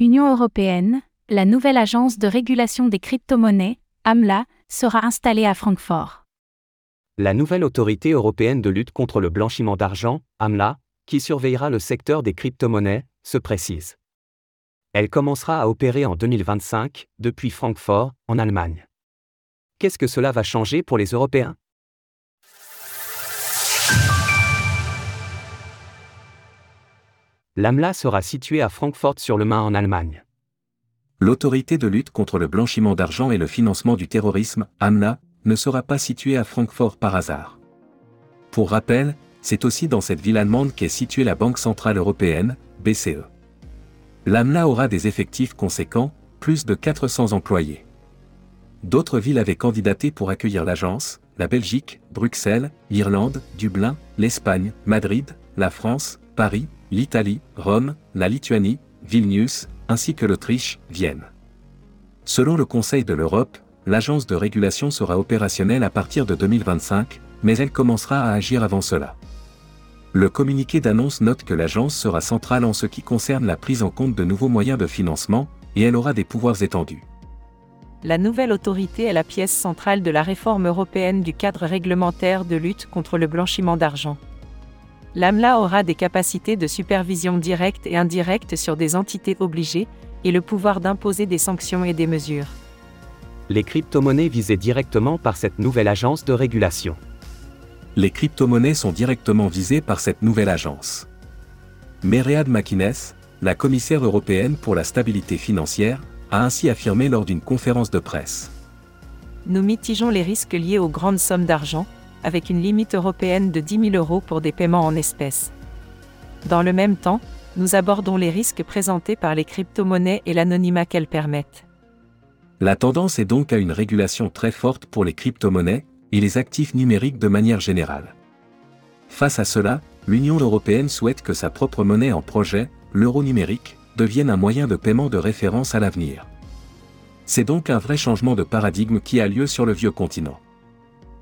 Union européenne, la nouvelle agence de régulation des crypto-monnaies, AMLA, sera installée à Francfort. La nouvelle autorité européenne de lutte contre le blanchiment d'argent, AMLA, qui surveillera le secteur des crypto-monnaies, se précise. Elle commencera à opérer en 2025, depuis Francfort, en Allemagne. Qu'est-ce que cela va changer pour les Européens? L'AMLA sera située à Francfort-sur-le-Main en Allemagne. L'autorité de lutte contre le blanchiment d'argent et le financement du terrorisme, AMLA, ne sera pas située à Francfort par hasard. Pour rappel, c'est aussi dans cette ville allemande qu'est située la Banque Centrale Européenne, BCE. L'AMLA aura des effectifs conséquents, plus de 400 employés. D'autres villes avaient candidaté pour accueillir l'agence, la Belgique, Bruxelles, l'Irlande, Dublin, l'Espagne, Madrid, la France, Paris, l'Italie, Rome, la Lituanie, Vilnius, ainsi que l'Autriche, Vienne. Selon le Conseil de l'Europe, l'agence de régulation sera opérationnelle à partir de 2025, mais elle commencera à agir avant cela. Le communiqué d'annonce note que l'agence sera centrale en ce qui concerne la prise en compte de nouveaux moyens de financement, et elle aura des pouvoirs étendus. La nouvelle autorité est la pièce centrale de la réforme européenne du cadre réglementaire de lutte contre le blanchiment d'argent. L'AMLA aura des capacités de supervision directe et indirecte sur des entités obligées, et le pouvoir d'imposer des sanctions et des mesures. Les crypto-monnaies visées directement par cette nouvelle agence de régulation. Les crypto-monnaies sont directement visées par cette nouvelle agence. Meread McInnes, la commissaire européenne pour la stabilité financière, a ainsi affirmé lors d'une conférence de presse. Nous mitigeons les risques liés aux grandes sommes d'argent, avec une limite européenne de 10 000 euros pour des paiements en espèces. Dans le même temps, nous abordons les risques présentés par les crypto-monnaies et l'anonymat qu'elles permettent. La tendance est donc à une régulation très forte pour les crypto-monnaies et les actifs numériques de manière générale. Face à cela, l'Union européenne souhaite que sa propre monnaie en projet, l'euro numérique, devienne un moyen de paiement de référence à l'avenir. C'est donc un vrai changement de paradigme qui a lieu sur le vieux continent.